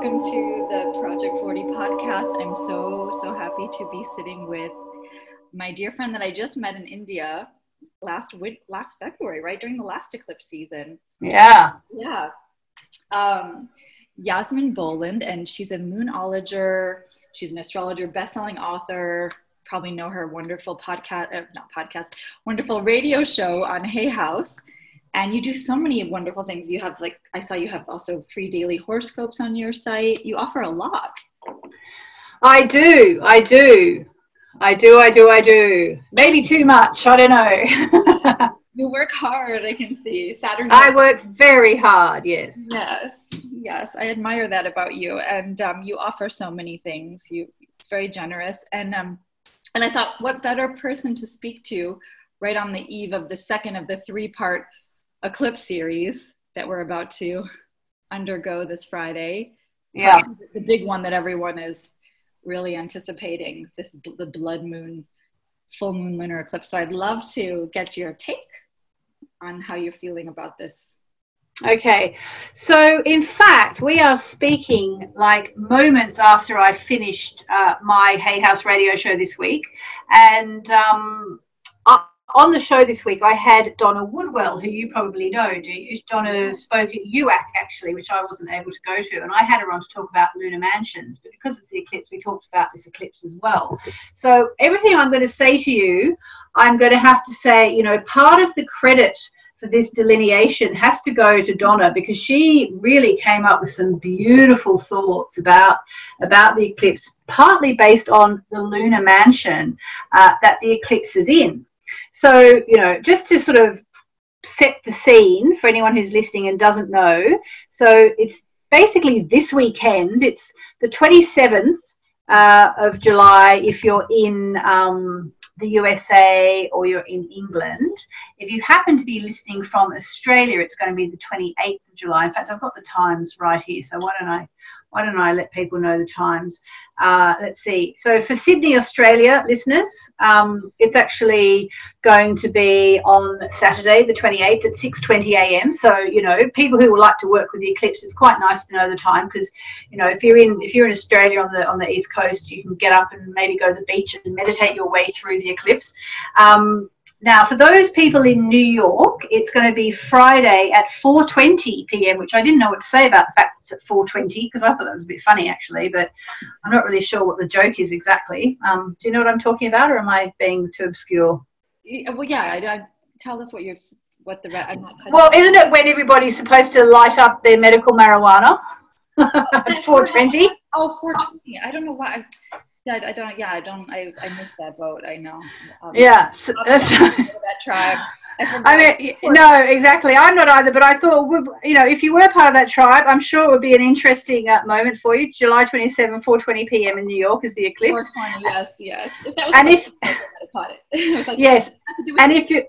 welcome to the Project 40 podcast. I'm so, so happy to be sitting with my dear friend that I just met in India last week, last February, right during the last eclipse season. Yeah. Yeah. Um, Yasmin Boland, and she's a moonologer. She's an astrologer, best-selling author. Probably know her wonderful podcast, uh, not podcast, wonderful radio show on Hay House and you do so many wonderful things. You have like i saw you have also free daily horoscopes on your site. You offer a lot. I do. I do. I do. I do. I do. Maybe too much. I don't know. You work hard i can see. Saturn i work very hard yes. Yes. Yes. I admire that about you. And um, you offer so many things. You it's very generous. And um and i thought what better person to speak to right on the eve of the second of the three part Eclipse series that we're about to undergo this Friday. Yeah. The big one that everyone is really anticipating this the blood moon full moon lunar eclipse. So I'd love to get your take on how you're feeling about this. Okay, so in fact, we are speaking like moments after I finished uh, my Hay House radio show this week, and um, on the show this week, I had Donna Woodwell, who you probably know. Donna spoke at UAC actually, which I wasn't able to go to, and I had her on to talk about lunar mansions. But because it's the eclipse, we talked about this eclipse as well. So everything I'm going to say to you, I'm going to have to say, you know, part of the credit for this delineation has to go to Donna because she really came up with some beautiful thoughts about about the eclipse, partly based on the lunar mansion uh, that the eclipse is in. So, you know, just to sort of set the scene for anyone who's listening and doesn't know. So, it's basically this weekend, it's the 27th uh, of July if you're in um, the USA or you're in England. If you happen to be listening from Australia, it's going to be the 28th of July. In fact, I've got the times right here, so why don't I why don't I let people know the times? Uh, let's see. So for Sydney, Australia listeners, um, it's actually going to be on Saturday, the 28th at 6:20 a.m. So you know, people who would like to work with the eclipse, it's quite nice to know the time because you know, if you're in if you're in Australia on the on the east coast, you can get up and maybe go to the beach and meditate your way through the eclipse. Um, now, for those people in New York, it's going to be Friday at 4:20 p.m., which I didn't know what to say about the fact it's at 4:20 because I thought that was a bit funny actually, but I'm not really sure what the joke is exactly. Um, do you know what I'm talking about, or am I being too obscure? Well, yeah, I, I, tell us what you're what the I'm not. Well, isn't it when everybody's supposed to light up their medical marijuana? 4:20. Oh, 4:20. I don't know why. Yeah, I don't. Yeah, I don't. I, I missed that boat. I know. Um, yeah, that tribe. I, I mean, no, exactly. I'm not either, but I thought, you know, if you were part of that tribe, I'm sure it would be an interesting uh, moment for you. July 27, 4:20 p.m. in New York is the eclipse. 4:20, yes, yes. If that was and if, I caught it. like, yes, and if you,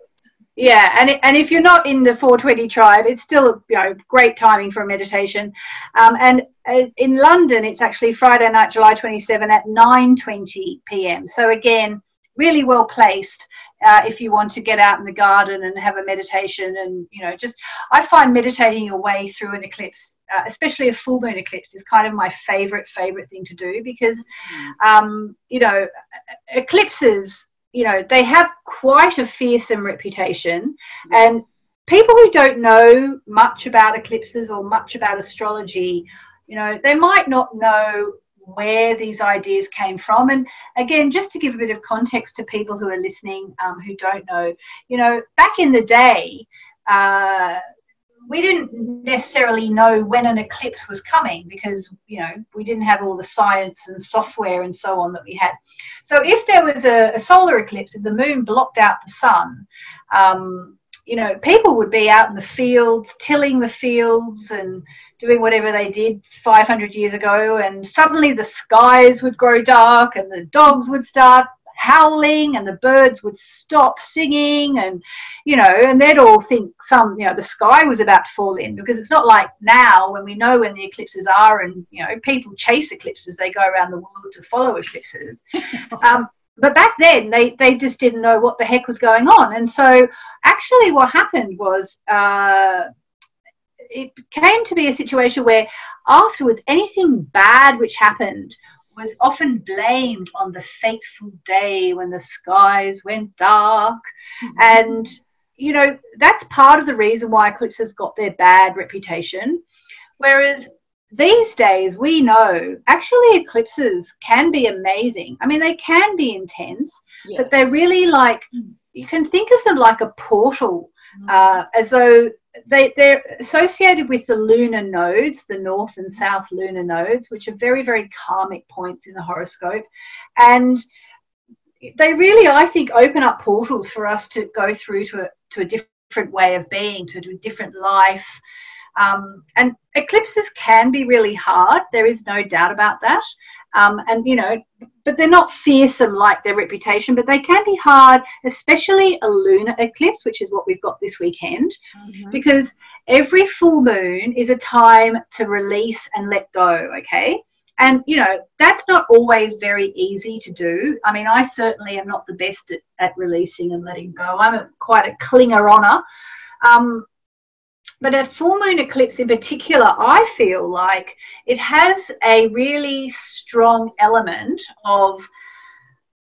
yeah, and and if you're not in the 420 tribe, it's still you know great timing for a meditation. Um, and uh, in London, it's actually Friday night, July 27 at 9:20 p.m. So again, really well placed uh, if you want to get out in the garden and have a meditation and you know just i find meditating your way through an eclipse uh, especially a full moon eclipse is kind of my favorite favorite thing to do because mm. um, you know eclipses you know, they have quite a fearsome reputation. Yes. And people who don't know much about eclipses or much about astrology, you know, they might not know where these ideas came from. And again, just to give a bit of context to people who are listening um, who don't know, you know, back in the day, uh, we didn't necessarily know when an eclipse was coming because you know we didn't have all the science and software and so on that we had. So if there was a, a solar eclipse and the moon blocked out the sun um, you know people would be out in the fields tilling the fields and doing whatever they did 500 years ago and suddenly the skies would grow dark and the dogs would start howling and the birds would stop singing and you know and they'd all think some you know the sky was about to fall in because it's not like now when we know when the eclipses are and you know people chase eclipses they go around the world to follow eclipses. Um, but back then they, they just didn't know what the heck was going on. And so actually what happened was uh, it came to be a situation where afterwards, anything bad which happened was often blamed on the fateful day when the skies went dark. Mm-hmm. And, you know, that's part of the reason why eclipses got their bad reputation. Whereas these days we know actually eclipses can be amazing. I mean, they can be intense, yes. but they're really like, you can think of them like a portal, mm-hmm. uh, as though they, they're associated with the lunar nodes, the north and south lunar nodes, which are very, very karmic points in the horoscope. And they really, I think, open up portals for us to go through to a, to a different way of being, to a different life. Um, and eclipses can be really hard, there is no doubt about that. Um, and, you know, but they're not fearsome like their reputation, but they can be hard, especially a lunar eclipse, which is what we've got this weekend, mm-hmm. because every full moon is a time to release and let go, okay? And, you know, that's not always very easy to do. I mean, I certainly am not the best at, at releasing and letting go. I'm a, quite a clinger honor. Um, but a full moon eclipse in particular, I feel like it has a really strong element of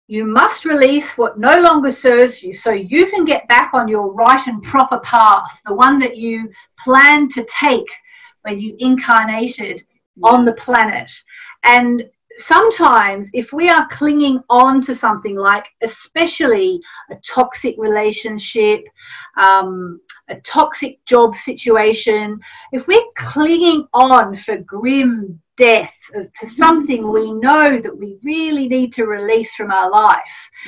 you must release what no longer serves you so you can get back on your right and proper path, the one that you planned to take when you incarnated on the planet. And sometimes if we are clinging on to something like especially a toxic relationship um, a toxic job situation, if we're clinging on for grim death to something we know that we really need to release from our life,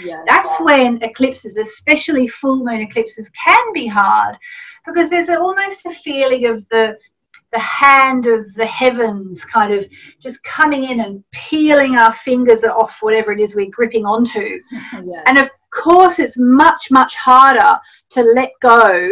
yes. that's when eclipses, especially full moon eclipses, can be hard because there's almost a feeling of the the hand of the heavens kind of just coming in and peeling our fingers off whatever it is we're gripping onto. yes. And of course, it's much, much harder to let go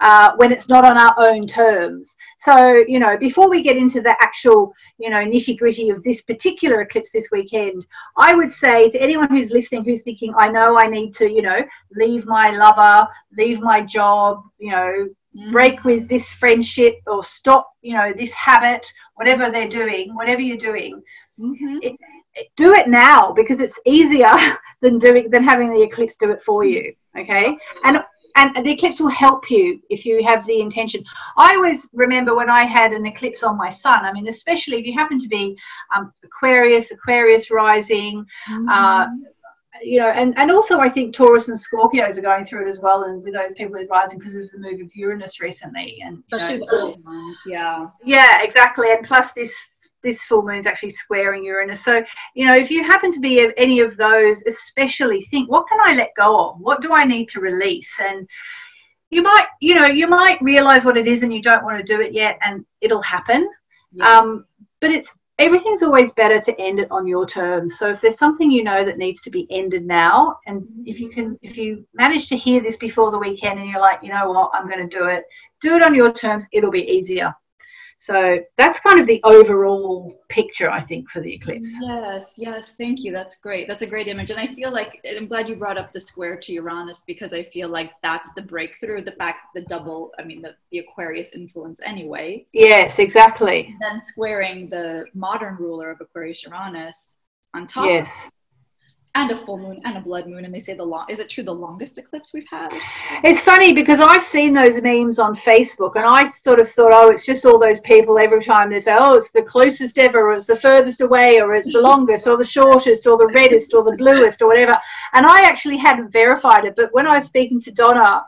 uh, when it's not on our own terms. So, you know, before we get into the actual, you know, nitty gritty of this particular eclipse this weekend, I would say to anyone who's listening who's thinking, I know I need to, you know, leave my lover, leave my job, you know, mm-hmm. break with this friendship or stop, you know, this habit, whatever they're doing, whatever you're doing. Mm-hmm. It, do it now because it's easier than doing than having the eclipse do it for you okay and and the eclipse will help you if you have the intention. I always remember when I had an eclipse on my sun. I mean, especially if you happen to be um, Aquarius, Aquarius rising, mm-hmm. uh, you know, and, and also I think Taurus and Scorpios are going through it as well, and with those people with rising because of the move of Uranus recently, and especially know, the old ones, yeah, yeah, exactly, and plus this this full moon is actually squaring Uranus. So, you know, if you happen to be any of those, especially think, what can I let go of? What do I need to release? And you might, you know, you might realize what it is and you don't want to do it yet, and it'll happen. Yeah. Um, but it's everything's always better to end it on your terms. So if there's something you know that needs to be ended now, and if you can, if you manage to hear this before the weekend and you're like, you know what, I'm going to do it, do it on your terms. It'll be easier. So that's kind of the overall picture, I think, for the eclipse. Yes, yes, thank you. That's great. That's a great image. And I feel like I'm glad you brought up the square to Uranus because I feel like that's the breakthrough, the fact, the double, I mean, the, the Aquarius influence anyway. Yes, exactly. And then squaring the modern ruler of Aquarius Uranus on top. Yes and a full moon and a blood moon and they say the long is it true the longest eclipse we've had it's funny because i've seen those memes on facebook and i sort of thought oh it's just all those people every time they say oh it's the closest ever or it's the furthest away or it's the longest or the shortest or the reddest or the bluest or whatever. And i actually hadn't verified it but when i was speaking to donna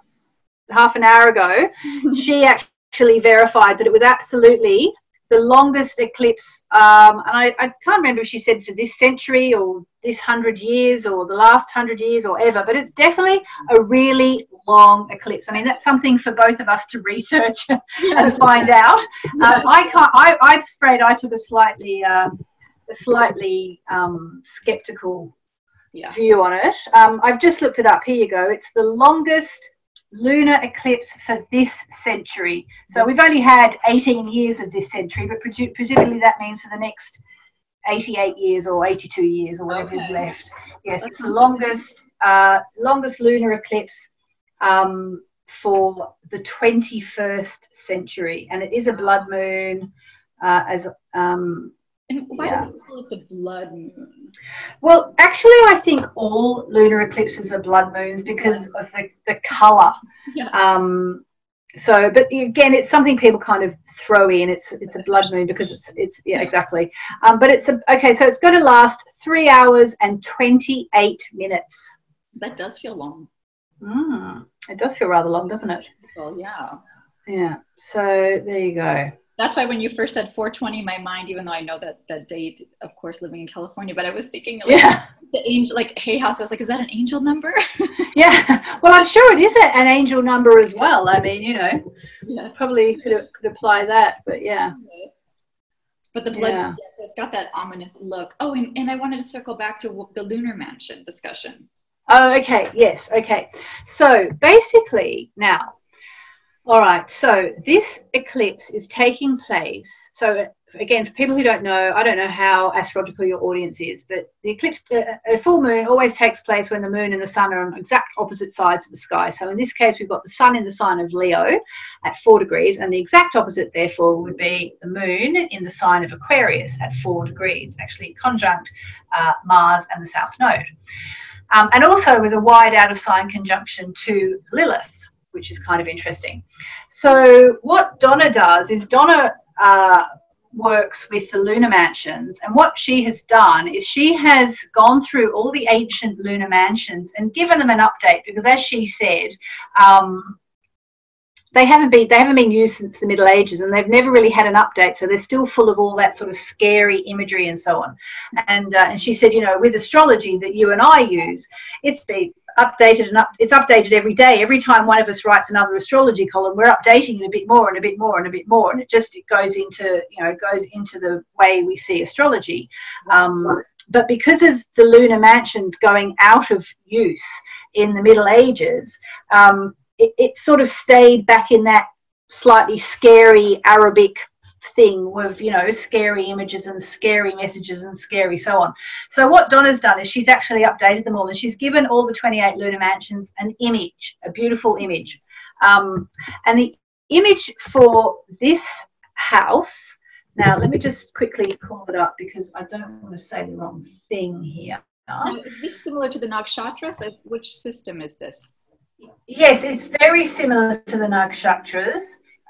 half an hour ago she actually verified that it was absolutely the longest eclipse, um, and I, I, can't remember if she said for this century or this hundred years or the last hundred years or ever, but it's definitely a really long eclipse. I mean, that's something for both of us to research yes. and find out. Um, I can't. I, I'm afraid I took a slightly, uh, a slightly um, skeptical yeah. view on it. Um, I've just looked it up. Here you go. It's the longest lunar eclipse for this century. So we've only had 18 years of this century, but presumably that means for the next 88 years or 82 years or whatever okay. is left. Yes, That's it's the longest uh, longest lunar eclipse um, for the 21st century, and it is a blood moon. uh, as um, and why yeah. do they call it the blood moon? Well, actually, I think all lunar eclipses are blood moons because of the, the color. Yes. Um, so, but again, it's something people kind of throw in. It's it's a blood moon because it's it's yeah exactly. Um, but it's a okay. So it's going to last three hours and twenty eight minutes. That does feel long. Mm, it does feel rather long, doesn't it? Well, yeah. Yeah. So there you go that's why when you first said 420 my mind even though i know that that date of course living in california but i was thinking like, yeah. the angel like hay house i was like is that an angel number? Yeah. Well i'm sure it is an angel number as well. I mean you know yes. probably could, could apply that but yeah. But the blood yeah. yeah. so it's got that ominous look. Oh and, and i wanted to circle back to the lunar mansion discussion. Oh okay. Yes. Okay. So basically now all right, so this eclipse is taking place. So, again, for people who don't know, I don't know how astrological your audience is, but the eclipse, uh, a full moon always takes place when the moon and the sun are on exact opposite sides of the sky. So, in this case, we've got the sun in the sign of Leo at four degrees, and the exact opposite, therefore, would be the moon in the sign of Aquarius at four degrees, actually conjunct uh, Mars and the South Node. Um, and also with a wide out of sign conjunction to Lilith which is kind of interesting. So what Donna does is Donna uh, works with the lunar mansions, and what she has done is she has gone through all the ancient lunar mansions and given them an update because, as she said. Um, they haven't been they haven't been used since the Middle Ages, and they've never really had an update. So they're still full of all that sort of scary imagery and so on. And uh, and she said, you know, with astrology that you and I use, it's been updated and up, it's updated every day. Every time one of us writes another astrology column, we're updating it a bit more and a bit more and a bit more, and it just it goes into you know goes into the way we see astrology. Um, but because of the lunar mansions going out of use in the Middle Ages, um, it, it sort of stayed back in that slightly scary Arabic thing with you know scary images and scary messages and scary so on. So what donna's done is she's actually updated them all and she's given all the 28 lunar mansions an image a beautiful image. Um, and the image for this house now let me just quickly call it up because i don't want to say the wrong thing here. Now, is this similar to the nakshatras? Which system is this? Yes it's very similar to the nakshatras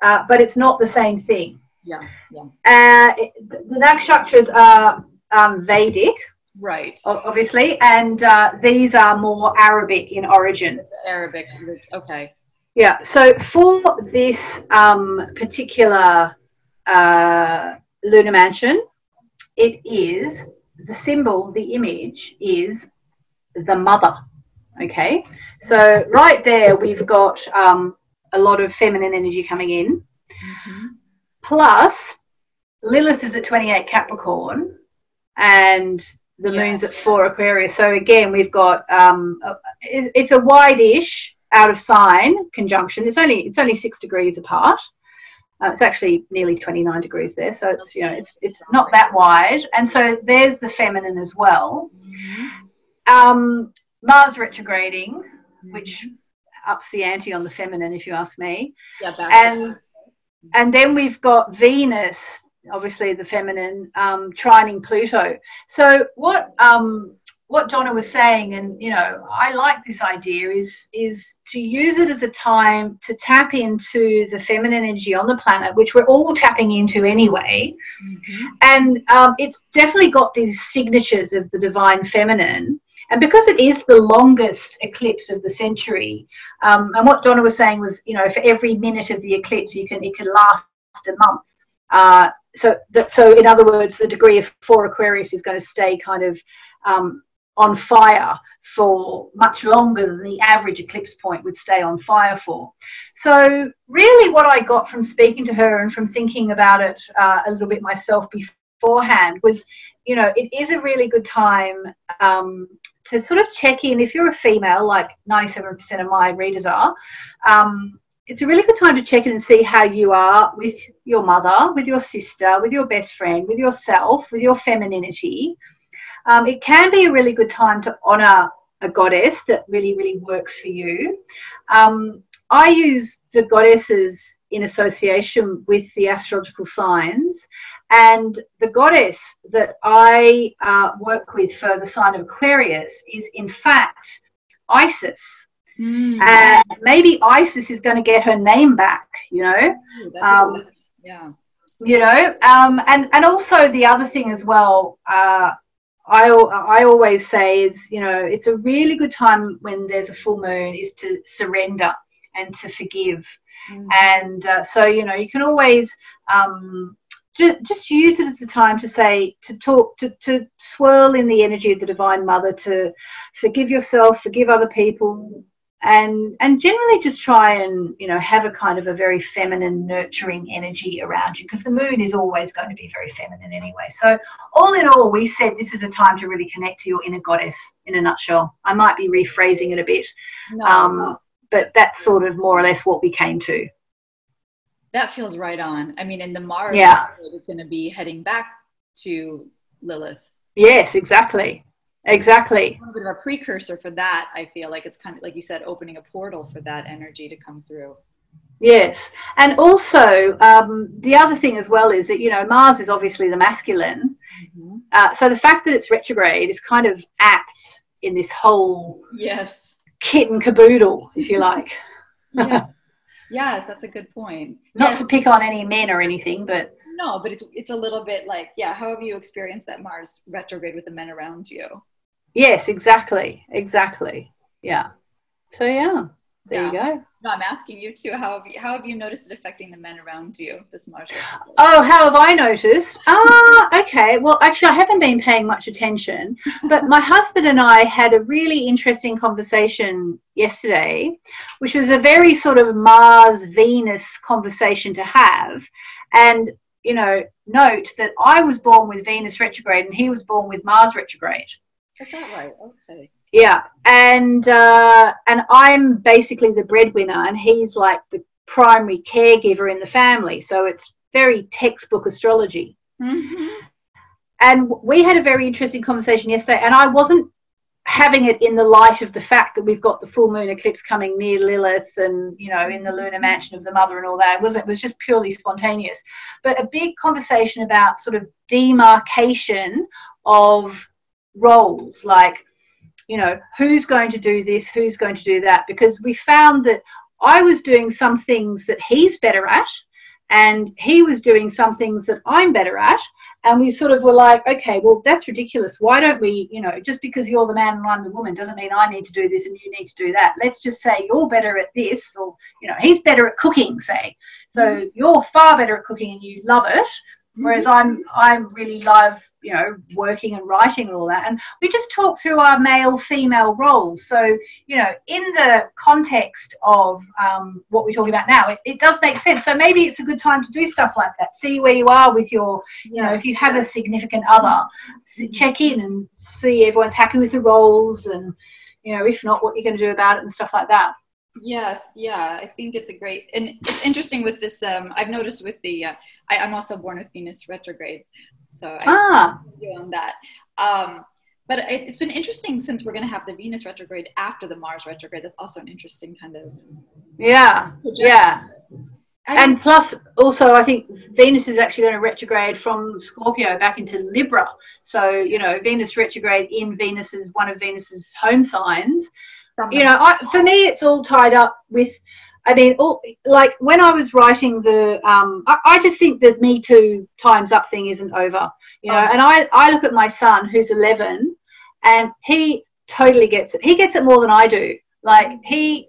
uh, but it's not the same thing yeah, yeah. Uh, the nakshatras are um, Vedic, right? Obviously, and uh, these are more Arabic in origin. Arabic, okay. Yeah. So for this um, particular uh, lunar mansion, it is the symbol, the image is the mother. Okay. So right there, we've got um, a lot of feminine energy coming in. Mm-hmm. Plus, Lilith is at 28 Capricorn and the yeah. moon's at 4 Aquarius. So again, we've got um, a, it's a wide-ish out of sign conjunction. It's only it's only 6 degrees apart. Uh, it's actually nearly 29 degrees there, so it's you know it's it's not that wide. And so there's the feminine as well. Mm-hmm. Um, Mars retrograding, mm-hmm. which ups the ante on the feminine, if you ask me. Yeah, and and then we've got Venus, obviously the feminine, um, trining Pluto. So what um, what Donna was saying, and you know, I like this idea is is to use it as a time to tap into the feminine energy on the planet, which we're all tapping into anyway. Mm-hmm. And um, it's definitely got these signatures of the divine feminine. And because it is the longest eclipse of the century, um, and what Donna was saying was, you know, for every minute of the eclipse, you can it can last a month. Uh, so, that, so in other words, the degree of four Aquarius is going to stay kind of um, on fire for much longer than the average eclipse point would stay on fire for. So, really, what I got from speaking to her and from thinking about it uh, a little bit myself beforehand was, you know, it is a really good time um, to sort of check in if you're a female, like 97% of my readers are. Um, it's a really good time to check in and see how you are with your mother, with your sister, with your best friend, with yourself, with your femininity. Um, it can be a really good time to honor a goddess that really, really works for you. Um, I use the goddesses in association with the astrological signs And the goddess that I uh, work with for the sign of Aquarius is, in fact, Isis. Mm. And maybe Isis is going to get her name back, you know? Ooh, um, yeah. You know, um, and, and also the other thing as well, uh, I, I always say is, you know, it's a really good time when there's a full moon is to surrender and to forgive. Mm. And uh, so, you know, you can always um, just use it as a time to say, to talk, to, to swirl in the energy of the Divine Mother, to forgive yourself, forgive other people, and and generally just try and you know have a kind of a very feminine nurturing energy around you because the moon is always going to be very feminine anyway. So all in all we said this is a time to really connect to your inner goddess in a nutshell. I might be rephrasing it a bit no, um, no. but that's sort of more or less what we came to that feels right on i mean in the mars yeah. is going to be heading back to lilith yes exactly Exactly. A little bit of a precursor for that, I feel like it's kind of like you said, opening a portal for that energy to come through. Yes, and also um, the other thing as well is that you know Mars is obviously the masculine, mm-hmm. uh, so the fact that it's retrograde is kind of apt in this whole yes kit and caboodle, if you like. yeah. yes, that's a good point. Not yeah. to pick on any men or anything, but no, but it's it's a little bit like yeah. How have you experienced that Mars retrograde with the men around you? Yes, exactly, exactly. Yeah. So yeah, there yeah. you go. No, I'm asking you too. How have you, how have you noticed it affecting the men around you? This Mars. Oh, how have I noticed? Ah, okay. Well, actually, I haven't been paying much attention, but my husband and I had a really interesting conversation yesterday, which was a very sort of Mars Venus conversation to have, and you know, note that I was born with Venus retrograde and he was born with Mars retrograde. Is that right? Okay. Yeah, and uh, and I'm basically the breadwinner, and he's like the primary caregiver in the family. So it's very textbook astrology. Mm-hmm. And we had a very interesting conversation yesterday, and I wasn't having it in the light of the fact that we've got the full moon eclipse coming near Lilith and you know in the lunar mansion of the mother and all that it wasn't it was just purely spontaneous but a big conversation about sort of demarcation of roles like you know who's going to do this who's going to do that because we found that i was doing some things that he's better at and he was doing some things that i'm better at and we sort of were like okay well that's ridiculous why don't we you know just because you're the man and i'm the woman doesn't mean i need to do this and you need to do that let's just say you're better at this or you know he's better at cooking say so mm-hmm. you're far better at cooking and you love it whereas mm-hmm. i'm i really love you know working and writing and all that. And we just talk through our male female roles. So you know in the context of um, what we're talking about now it, it, does make sense. So maybe it's a good time to do stuff like that. See where you are with your you know if you have a significant other check in and see everyone's happy with the roles and you know if not what you're going to do about it and stuff like that. Yes, yeah, I think it's a great, and it's interesting with this. Um, I've noticed with the, uh, I, am also born with Venus retrograde, so I ah. you on that. Um, but it, has been interesting since we're going to have the Venus retrograde after the Mars retrograde. That's also an interesting kind of yeah, yeah. And plus, also, I think Venus is actually going to retrograde from Scorpio back into Libra. So, you know, Venus retrograde in Venus is one of Venus's home signs. You know, I, for me, it's all tied up with I mean, all, like when I was writing the, um, I, I, just think that Me Too times up thing isn't over, you know. Oh. And I, I look at my son who's 11, and he totally gets it. He gets it more than I do. Like he,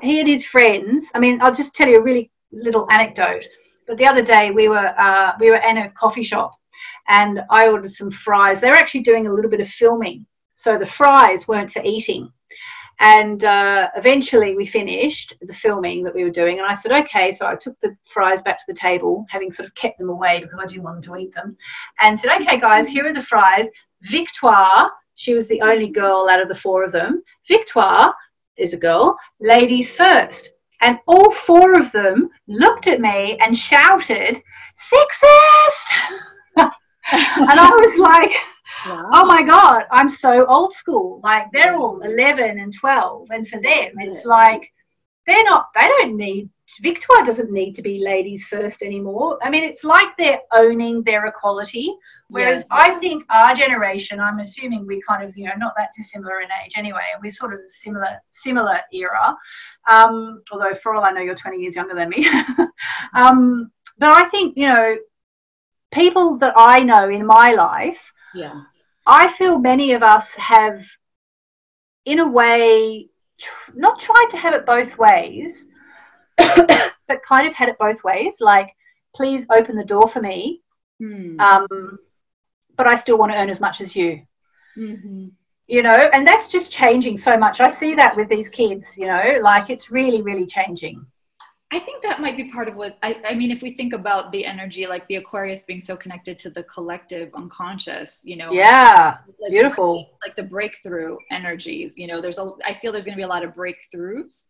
he and his friends. I mean, I'll just tell you a really little anecdote. But the other day we were, uh, we were in a coffee shop, and I ordered some fries. They were actually doing a little bit of filming, so the fries weren't for eating and uh, eventually we finished the filming that we were doing. And I said, okay. So I took the fries back to the table, having sort of kept them away because I didn't want them to eat them. And said, okay, guys, here are the fries. Victoire, she was the only girl out of the four of them. Victoire is a girl, ladies first. And all four of them looked at me and shouted, sexist! and I was like, Wow. Oh my God, I'm so old school. Like they're all 11 and 12. And for them, it's like, they're not, they don't need Victoire doesn't need to be ladies first anymore. I mean, it's like they're owning their equality. Whereas yes. I think our generation, I'm assuming we kind of, you know, not that dissimilar in age anyway, we're sort of similar similar era. Um, although for all I know, you're 20 years younger than me. um, but I think, you know, people that I know in my life, yeah, I feel many of us have, in a way, tr- not tried to have it both ways, but kind of had it both ways. Like, please open the door for me. Mm. Um, but I still want to earn as much as you. Mm-hmm. You know, and that's just changing so much. I see that with these kids, you know, like it's really, really changing. I think that might be part of what I, I mean. If we think about the energy, like the Aquarius being so connected to the collective unconscious, you know, yeah, like, beautiful, like the breakthrough energies. You know, there's a. I feel there's going to be a lot of breakthroughs.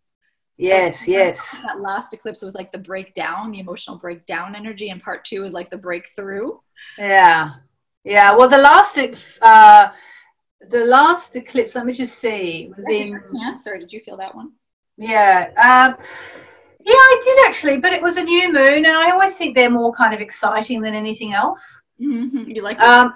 Yes, yes. That last eclipse was like the breakdown, the emotional breakdown energy, and part two is like the breakthrough. Yeah, yeah. Well, the last uh, the last eclipse. Let me just see. Was in Cancer. Did you feel that one? Yeah. Um, yeah, I did actually, but it was a new moon, and I always think they're more kind of exciting than anything else. Mm-hmm. You like? Um,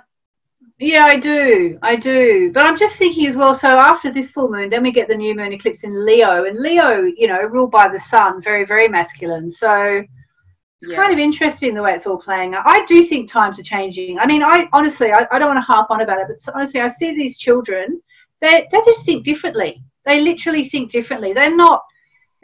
yeah, I do. I do. But I'm just thinking as well. So after this full moon, then we get the new moon eclipse in Leo, and Leo, you know, ruled by the sun, very, very masculine. So it's yeah. kind of interesting the way it's all playing out. I do think times are changing. I mean, I honestly, I, I don't want to harp on about it, but honestly, I see these children. They they just think differently. They literally think differently. They're not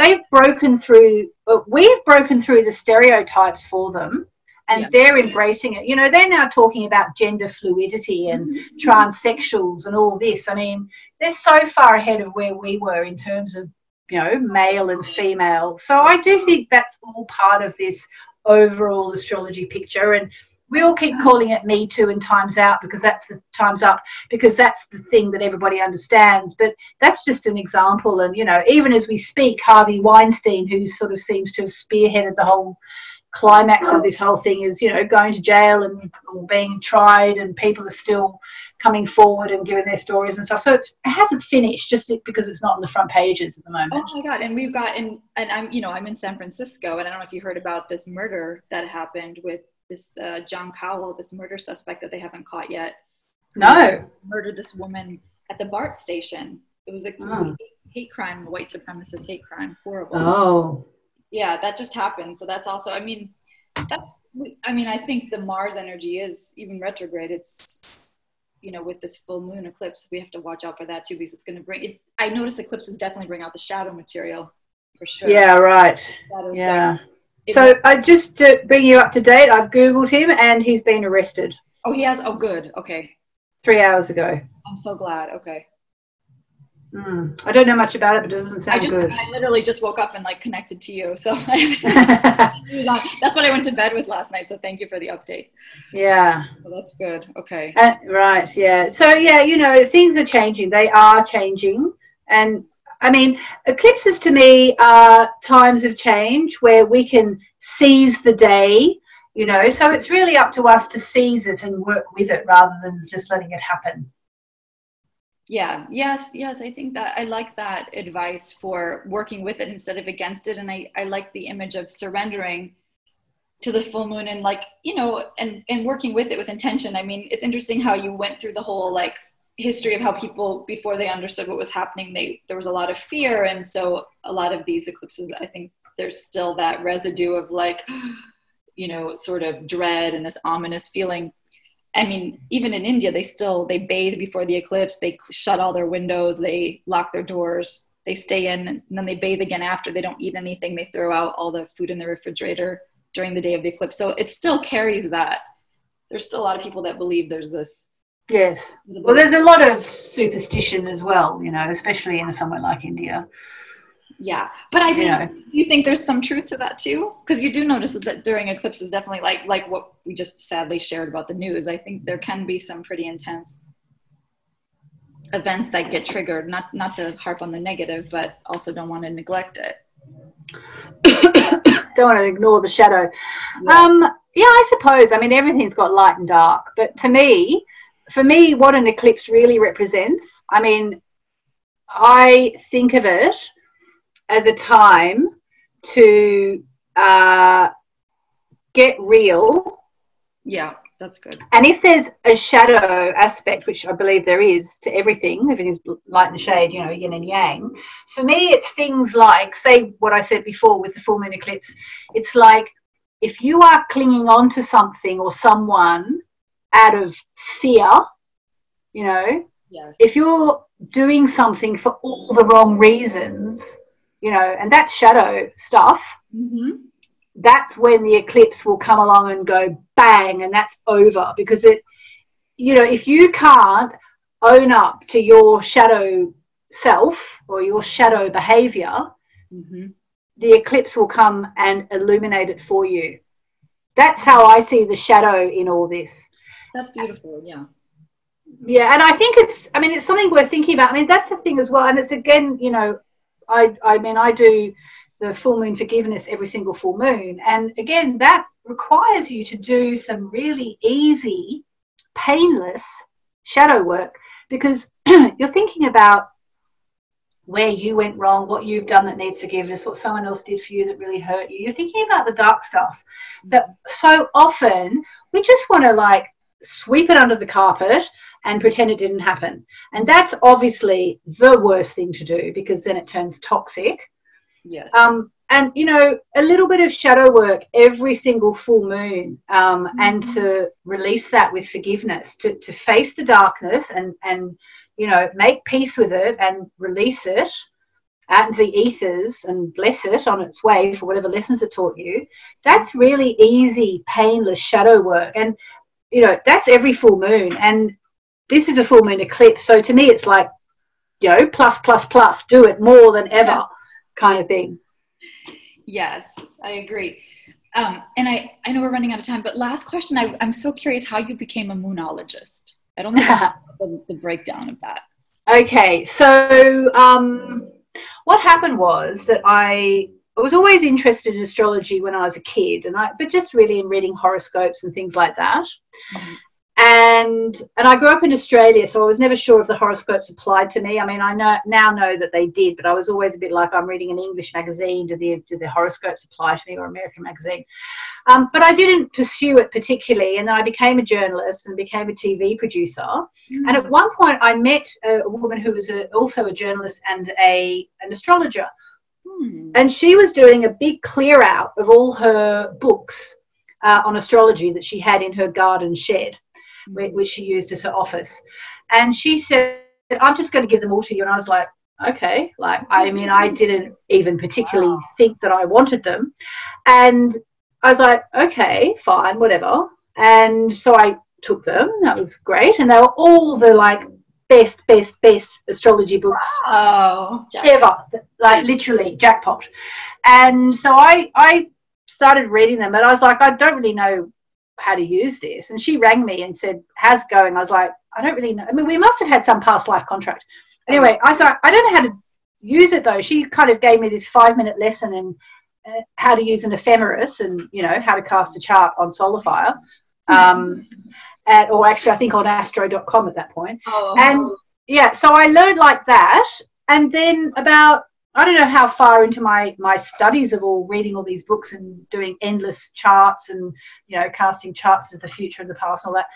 they've broken through we've broken through the stereotypes for them and yeah. they're embracing it you know they're now talking about gender fluidity and mm-hmm. transsexuals and all this i mean they're so far ahead of where we were in terms of you know male and female so i do think that's all part of this overall astrology picture and we all keep calling it me too and times out because that's the times up because that's the thing that everybody understands. But that's just an example. And you know even as we speak harvey weinstein who sort of seems to have spearheaded the whole climax of this whole thing is you know going to jail and being tried and people are still coming forward and giving their stories and stuff. So it hasn't finished just because it's not on the front pages at the moment. Oh my god. And we've got and and i'm you know i'm in san francisco and i don't know if you heard about this murder that happened with this uh, John Cowell, this murder suspect that they haven't caught yet. No. Murdered this woman at the BART station. It was a, oh. hate crime, a white supremacist hate crime. Horrible. Oh. Yeah, that just happened. So that's also, I mean, that's, I mean, I think the Mars energy is even retrograde. It's, you know, with this full moon eclipse, we have to watch out for that too because it's going to bring. It, I notice eclipses definitely bring out the shadow material for sure. Yeah, right. Yeah. So so I just to bring you up to date, I've googled him and he's been arrested. Oh, he has. Oh, good. Okay. Three hours ago. I'm so glad. Okay. Mm. I don't know much about it, but it doesn't sound I just, good. I literally just woke up and like connected to you, so that's what I went to bed with last night. So thank you for the update. Yeah. So that's good. Okay. Uh, right. Yeah. So yeah, you know, things are changing. They are changing, and I mean, eclipses to me are times of change where we can seize the day, you know, so it's really up to us to seize it and work with it rather than just letting it happen. Yeah, yes, yes. I think that I like that advice for working with it instead of against it. And I, I like the image of surrendering to the full moon and like, you know, and, and working with it with intention. I mean, it's interesting how you went through the whole like history of how people before they understood what was happening they there was a lot of fear. And so a lot of these eclipses i think there's still that residue of like you know sort of dread and this ominous feeling. I mean even in india they still they bathe before the eclipse. They shut all their windows. They lock their doors. They stay in and then they bathe again after. They don't eat anything. They throw out all the food in the refrigerator during the day of the eclipse. So it still carries that. There's still a lot of people that believe there's this Yes. Well, there's a lot of superstition as well, you know, especially in somewhere like India. Yeah, but I mean, you, know. you think there's some truth to that too? Because you do notice that during eclipses, definitely like like what we just sadly shared about the news. I think there can be some pretty intense events that get triggered. Not not to harp on the negative, but also don't want to neglect it. don't want to ignore the shadow. Yeah. Um, yeah, I suppose. I mean, everything's got light and dark, but to me, for me, what an eclipse really represents, I mean, I think of it as a time to uh, get real. Yeah, that's good. And if there's a shadow aspect, which I believe there is to everything, everything's light and shade, you know, yin and yang. For me, it's things like, say, what I said before with the full moon eclipse. It's like if you are clinging on to something or someone out of fear, you know, Yes. if you're doing something for all the wrong reasons, you know, and that shadow stuff, hmm that's when the eclipse will come along and go bang and that's over. Because it you know if you can't own up to your shadow self or your shadow behavior hmm the eclipse will come and illuminate it for you. That's how i see the shadow in all this That's beautiful. Yeah. yeah and i think it's i mean it's something worth thinking about i mean that's the thing as well and it's again you know i i mean i do the full moon forgiveness every single full moon and again that requires you to do some really easy painless shadow work because you're thinking about where you went wrong what you've done that needs forgiveness what someone else did for you that really hurt you you're thinking about the dark stuff that so often we just want to like sweep it under the carpet and pretend it didn't happen. And that's obviously the worst thing to do because then it turns toxic. Yes. Um, and you know, a little bit of shadow work every single full moon, um, and to release that with forgiveness, to, to face the darkness and and you know make peace with it and release it out into the ethers and bless it on its way for whatever lessons it taught you. That's really easy, painless shadow work, and you know that's every full moon. And this is a full moon eclipse, so to me, it's like you know plus plus plus, do it more than ever, Yeah. kind of thing. Yes, I agree. Um, and I, I know we're running out of time, but last question. I, I'm so curious how you became a moonologist. I don't know the, the breakdown of that. Okay, so um, what happened was that I, I was always interested in astrology when I was a kid, and I but just really in reading horoscopes and things like that. Mhm. And and I grew up in Australia, so I was never sure if the horoscopes applied to me. I mean, I know now know that they did, but I was always a bit like I'm reading an English magazine. Do the do the horoscopes apply to me or American magazine? Um, but I didn't pursue it particularly, and then I became a journalist and became a TV producer. And at one point, I met a woman who was a, also a journalist and a an astrologer, And she was doing a big clear out of all her books uh, on astrology that she had in her garden shed, whi- which she used as her office. And she said, "I'm just going to give them all to you." And I was like, "Okay." Like, I mean, I didn't even particularly Wow. think that I wanted them, and I was like, "Okay, fine, whatever." And so I took them. That was great, and they were all the like best, best, best astrology books Oh, ever, like literally jackpot. And so I I started reading them, and I was like, I don't really know how to use this. And she rang me and said, "How's it going?" I was like, I don't really know. I mean, we must have had some past life contract. Anyway, I was like, I don't know how to use it though. She kind of gave me this five minute lesson in uh, how to use an ephemeris and you know how to cast a chart on Solar Fire. Um, at, or actually, I think on astro.com at that point Oh, and yeah so i learned like that and then about i don't know how far into my my studies of all reading all these books and doing endless charts and you know casting charts of the future and the past and all that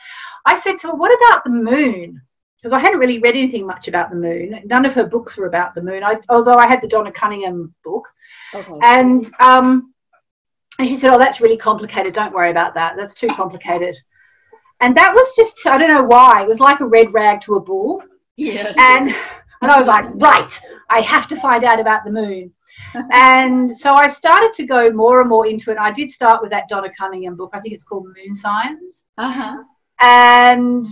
i said to her what about the moon because i hadn't really read anything much about the moon none of her books were about the moon I, although i had the donna cunningham book okay. and um, and she said, "Oh, that's really complicated. Don't worry about that. That's too complicated." And that was just I don't know why. It was like a red rag to a bull. yes. And and I was like, right, I have to find out about the moon. and so I started to go more and more into it. I did start with that Donna Cunningham book. I think it's called Moon Signs. uh huh. And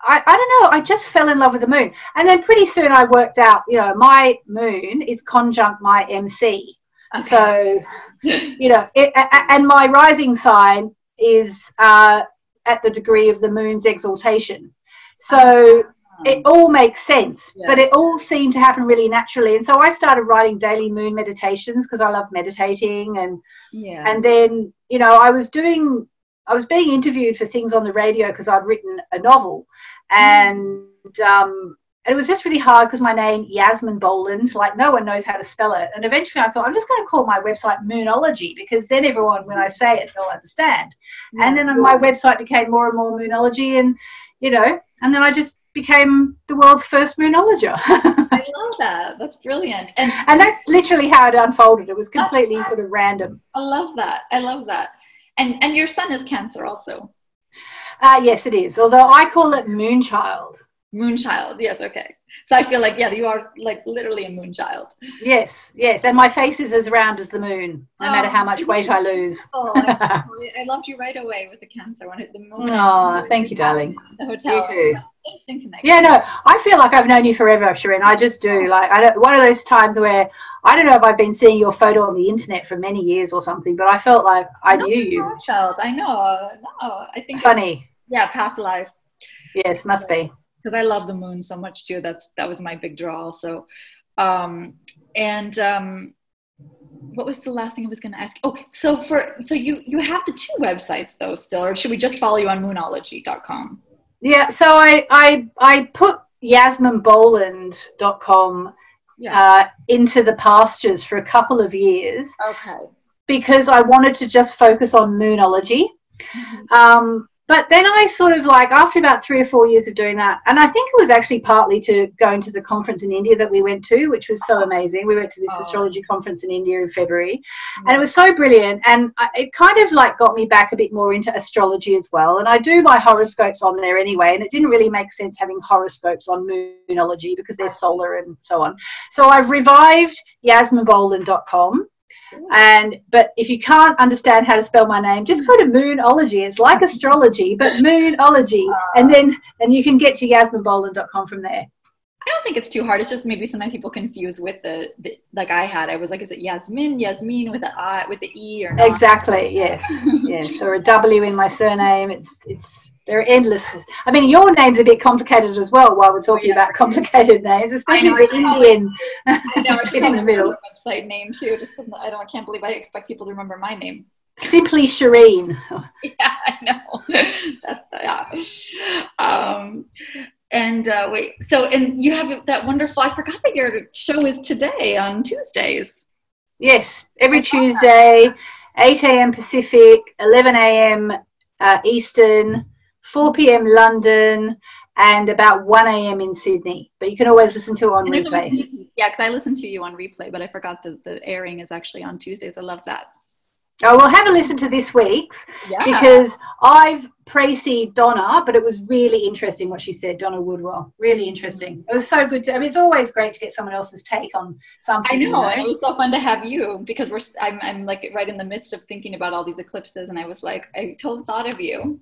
I, I don't know, I just fell in love with the moon. And then pretty soon I worked out, you know, my moon is conjunct my MC. Okay. So, you know, it, and my rising sign is uh, at the degree of the moon's exaltation. So it all makes sense, Yeah. but it all seemed to happen really naturally. And so I started writing daily moon meditations because I love meditating. And, yeah. and then, you know, I was doing, I was being interviewed for things on the radio because I'd written a novel. And, um, it was just really hard because my name Yasmin Boland, like no one knows how to spell it. And eventually, I thought I'm just going to call my website Moonology because then everyone, when I say it, they'll understand. Yeah. And then my website became more and more Moonology, and you know, and then I just became the world's first moonologer. I love that. That's brilliant. And and that's literally how it unfolded. It was completely sort of random. I love that. I love that. And and your son is Cancer also. Uh, yes, it is. Although I call it Moonchild. Moonchild. Yes. Okay. So I feel like yeah, you are like literally a moonchild. Yes. Yes. And my face is as round as the moon, no oh, matter how much oh, weight I lose. Oh, I loved you right away with the cancer when it the moon. Oh, thank you, darling. The hotel. You too. Instant connection. Yeah. No, I feel like I've known you forever, Shireen. I just do. Oh. Like I don't. One of those times where I don't know if I've been seeing your photo on the internet for many years or something, but I felt like I no, knew you. I felt. I know. No, I think. Funny. yeah, past life. Yes, must be because I love the moon so much too. That's that was my big draw. So, um, and um, what was the last thing I was going to ask? Oh, so for so you you have the two websites though still, or should we just follow you on moonology.com? Yeah. So I I I put yasminboland.com yeah. uh, into the pastures for a couple of years. Okay. Because I wanted to just focus on moonology. Mm-hmm. Um, but then I sort of like after about three or four years of doing that, and I think it was actually partly to going to the conference in India that we went to, which was so amazing. We went to this oh. astrology conference in India in February, and it mm. was so brilliant. And I, it kind of like got me back a bit more into astrology as well. And I do my horoscopes on there anyway, and it didn't really make sense having horoscopes on moonology because they're solar and so on. So I've revived yasminboland.com and but if you can't understand how to spell my name, just go to Moonology. It's like astrology, but Moonology, and ah. then and you can get to yasminboland.com from there. I don't think it's too hard. It's just maybe sometimes people confuse with the, the, like I had. I was like, is it Yasmin, Yasmin with the I with the E or not? Exactly. Yes. yes. Or a W in my surname. It's it's there are endless. I mean, your name's a bit complicated as well. While we're talking yeah. about complicated names, especially know, the Indian I know. I in the middle. Website name too, just because I don't. I can't believe I expect people to remember my name. Simply Shireen. yeah, I know. That's, yeah. Um, and uh, wait, so and you have that wonderful. I forgot that your show is today on Tuesdays. Yes, every Tuesday, 8 a.m. Pacific, 11 a.m. Uh, Eastern. 4 p.m. London, and about 1 a.m. in Sydney. But you can always listen to it on replay. Yeah, because I listened to you on replay, but I forgot that the airing is actually on Tuesdays. I love that. Oh, well, have a listen to this week's yeah. because I've preceded Donna, but it was really interesting what she said, Donna Woodwell. Really interesting. It was so good. To, I mean, it's always great to get someone else's take on something. I know, you know? it was so fun to have you because we're. I'm, I'm like right in the midst of thinking about all these eclipses, and I was like, I totally thought of you.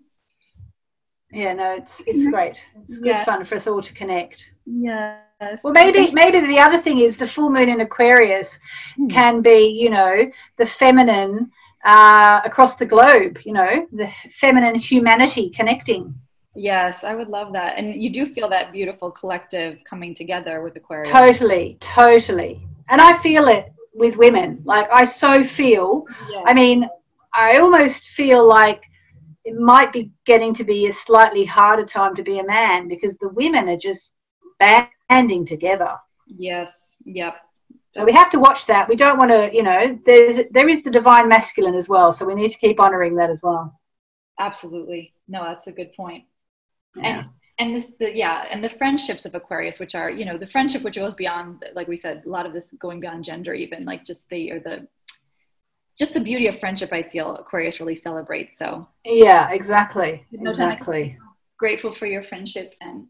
Yeah, no, it's it's great. It's good yes. fun for us all to connect. Yes. Well, maybe maybe the other thing is the full moon in Aquarius mm. can be, you know, the feminine uh, across the globe. You know, the feminine humanity connecting. Yes, I would love that. And you do feel that beautiful collective coming together with Aquarius. Totally, totally. And I feel it with women. Like I so feel. Yeah. I mean, I almost feel like it might be getting to be a slightly harder time to be a man because the women are just banding together. Yes. Yep. So we have to watch that. We don't want to, you know, there's there is the divine masculine as well, so we need to keep honoring that as well. Absolutely. No, that's a good point. Yeah. And and this the yeah, and the friendships of Aquarius, which are, you know, the friendship which goes beyond like we said, a lot of this going beyond gender even, like just the or the just the beauty of friendship i feel aquarius really celebrates so. Yeah exactly exactly. grateful for your friendship and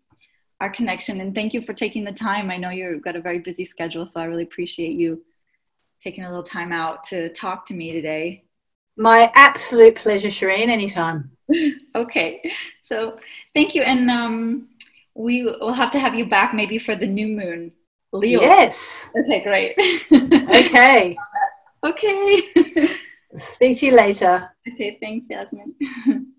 our connection and thank you for taking the time. I know you've got a very busy schedule so i really appreciate you taking a little time out to talk to me today. My absolute pleasure shireen anytime. Okay so thank you and um, we will have to have you back maybe for the new moon leo. Yes. Okay great. Okay Okay. Speak to you later. Okay, thanks, Yasmin.